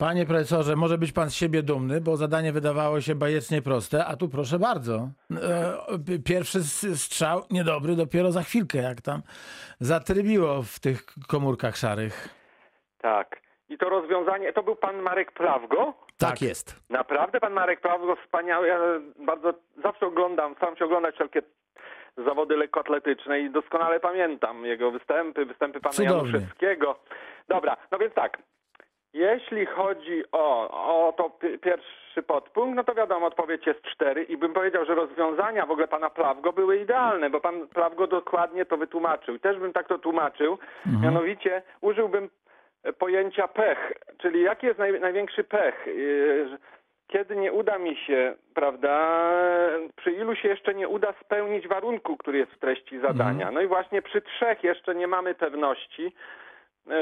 Panie profesorze, może być pan z siebie dumny, bo zadanie wydawało się bajecznie proste, a tu proszę bardzo. E, Pierwszy strzał niedobry dopiero za chwilkę, jak tam zatrybiło w tych komórkach szarych. Tak. I to rozwiązanie, to był pan Marek Plawgo? Tak jest. Naprawdę pan Marek Plawgo wspaniały. Ja bardzo zawsze oglądam, staram się oglądać wszelkie zawody lekkoatletyczne i doskonale pamiętam jego występy, występy pana Cudownie. Januszewskiego. Dobra, no więc tak. Jeśli chodzi o, o to pi- pierwszy podpunkt, no to wiadomo, odpowiedź jest cztery i bym powiedział, że rozwiązania w ogóle pana Plawgo były idealne, bo pan Plawgo dokładnie to wytłumaczył. I też bym tak to tłumaczył, mianowicie użyłbym e, pojęcia pech, czyli jaki jest naj, największy pech? Że Kiedy nie uda mi się, prawda, przy ilu się jeszcze nie uda spełnić warunku, który jest w treści zadania. No i właśnie przy trzech jeszcze nie mamy pewności,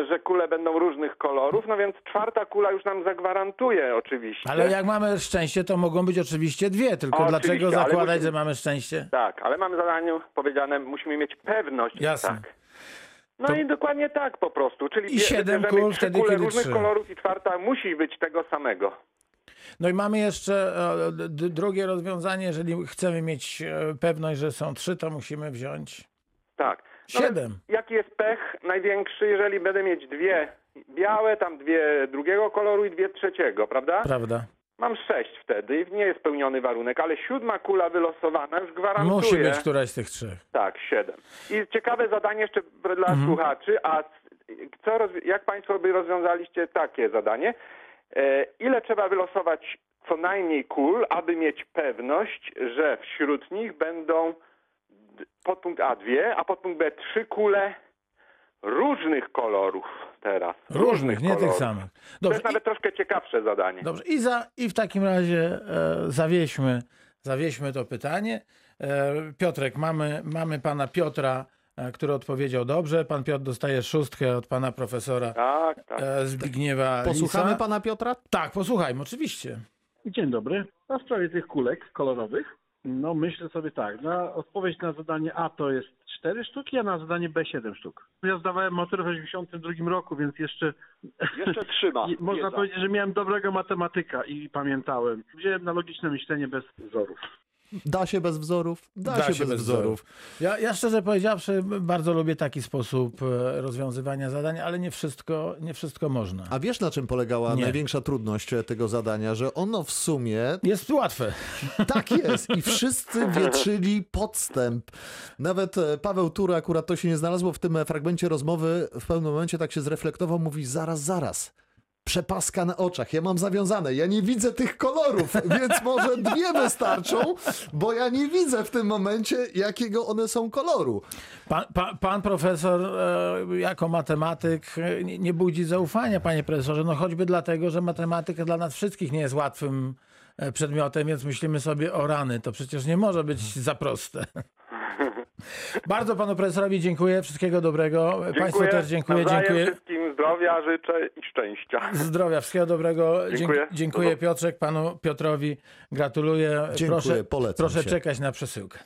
że kule będą różnych kolorów, no więc czwarta kula już nam zagwarantuje oczywiście. Ale jak mamy szczęście, to mogą być oczywiście dwie, tylko Oczywiście, dlaczego zakładać, musimy- że mamy szczęście? Tak, ale mamy zadaniu powiedziane, musimy mieć pewność. Jasne. Tak. No To- i dokładnie tak po prostu. Czyli I siedem kul trzy wtedy, kule kiedy różnych trzy. kolorów i czwarta musi być tego samego. No i mamy jeszcze e, drugie rozwiązanie, jeżeli chcemy mieć e, pewność, że są trzy, to musimy wziąć siedem. Jaki jest pech największy, jeżeli będę mieć dwie białe, tam dwie drugiego koloru i dwie trzeciego, prawda? Prawda? Mam sześć wtedy i nie jest spełniony warunek, ale siódma kula wylosowana już gwarantuje. Musi być któraś z tych trzech. Tak, siedem. I ciekawe zadanie jeszcze dla Mhm. słuchaczy, a co, jak Państwo by rozwiązaliście takie zadanie? E, ile trzeba wylosować co najmniej kul, aby mieć pewność, że wśród nich będą podpunkt A dwie, a podpunkt B trzy kule różnych kolorów teraz. Różnych, nie tych kolorów. samych. To Dobrze, jest nawet troszkę ciekawsze zadanie. i, dobrze. I, za, i w takim razie e, zawieźmy, zawieźmy to pytanie. E, Piotrek, mamy, mamy pana Piotra, e, który odpowiedział dobrze. Pan Piotr dostaje szóstkę od pana profesora Tak, tak. e, Zbigniewa Posłuchamy Lisa. pana Piotra? Tak, posłuchajmy, oczywiście. Dzień dobry. Na sprawie tych kulek kolorowych, no myślę sobie tak, na odpowiedź na zadanie A to jest 4 sztuki, a na zadanie B 7 sztuk. Ja zdawałem maturę w 82 roku, więc jeszcze Jeszcze trzyma. można wiedza. powiedzieć, że miałem dobrego matematyka i pamiętałem. Wziąłem na logiczne myślenie bez wzorów. Da się bez wzorów? Da, się, bez, wzorów. Ja, ja szczerze powiedziawszy, bardzo lubię taki sposób e, rozwiązywania zadań, ale nie wszystko, nie wszystko można. A wiesz, na czym polegała Nie. największa trudność e, tego zadania? Że ono w sumie Jest łatwe. tak jest i wszyscy wietrzyli podstęp. Nawet e, Paweł Tury, akurat to się nie znalazło w tym fragmencie rozmowy, w pewnym momencie tak się zreflektował, mówi zaraz, zaraz. Przepaska na oczach, ja mam zawiązane, ja nie widzę tych kolorów, więc może dwie wystarczą, bo ja nie widzę w tym momencie, jakiego one są koloru. Pan, pa, pan profesor e, jako matematyk e, nie, budzi zaufania, panie profesorze, no choćby dlatego, że matematyka dla nas wszystkich nie jest łatwym e, przedmiotem, więc myślimy sobie o rany. To przecież nie może być za proste. Bardzo panu profesorowi dziękuję, wszystkiego dobrego. Państwu też dziękuję, Nawzajem dziękuję. Zdrowia życzę i szczęścia. Zdrowia, wszystkiego dobrego. Dziękuję, Dziękuję. dziękuję Piotrek, panu Piotrowi gratuluję. Dziękuję, proszę, polecam proszę się. czekać na przesyłkę.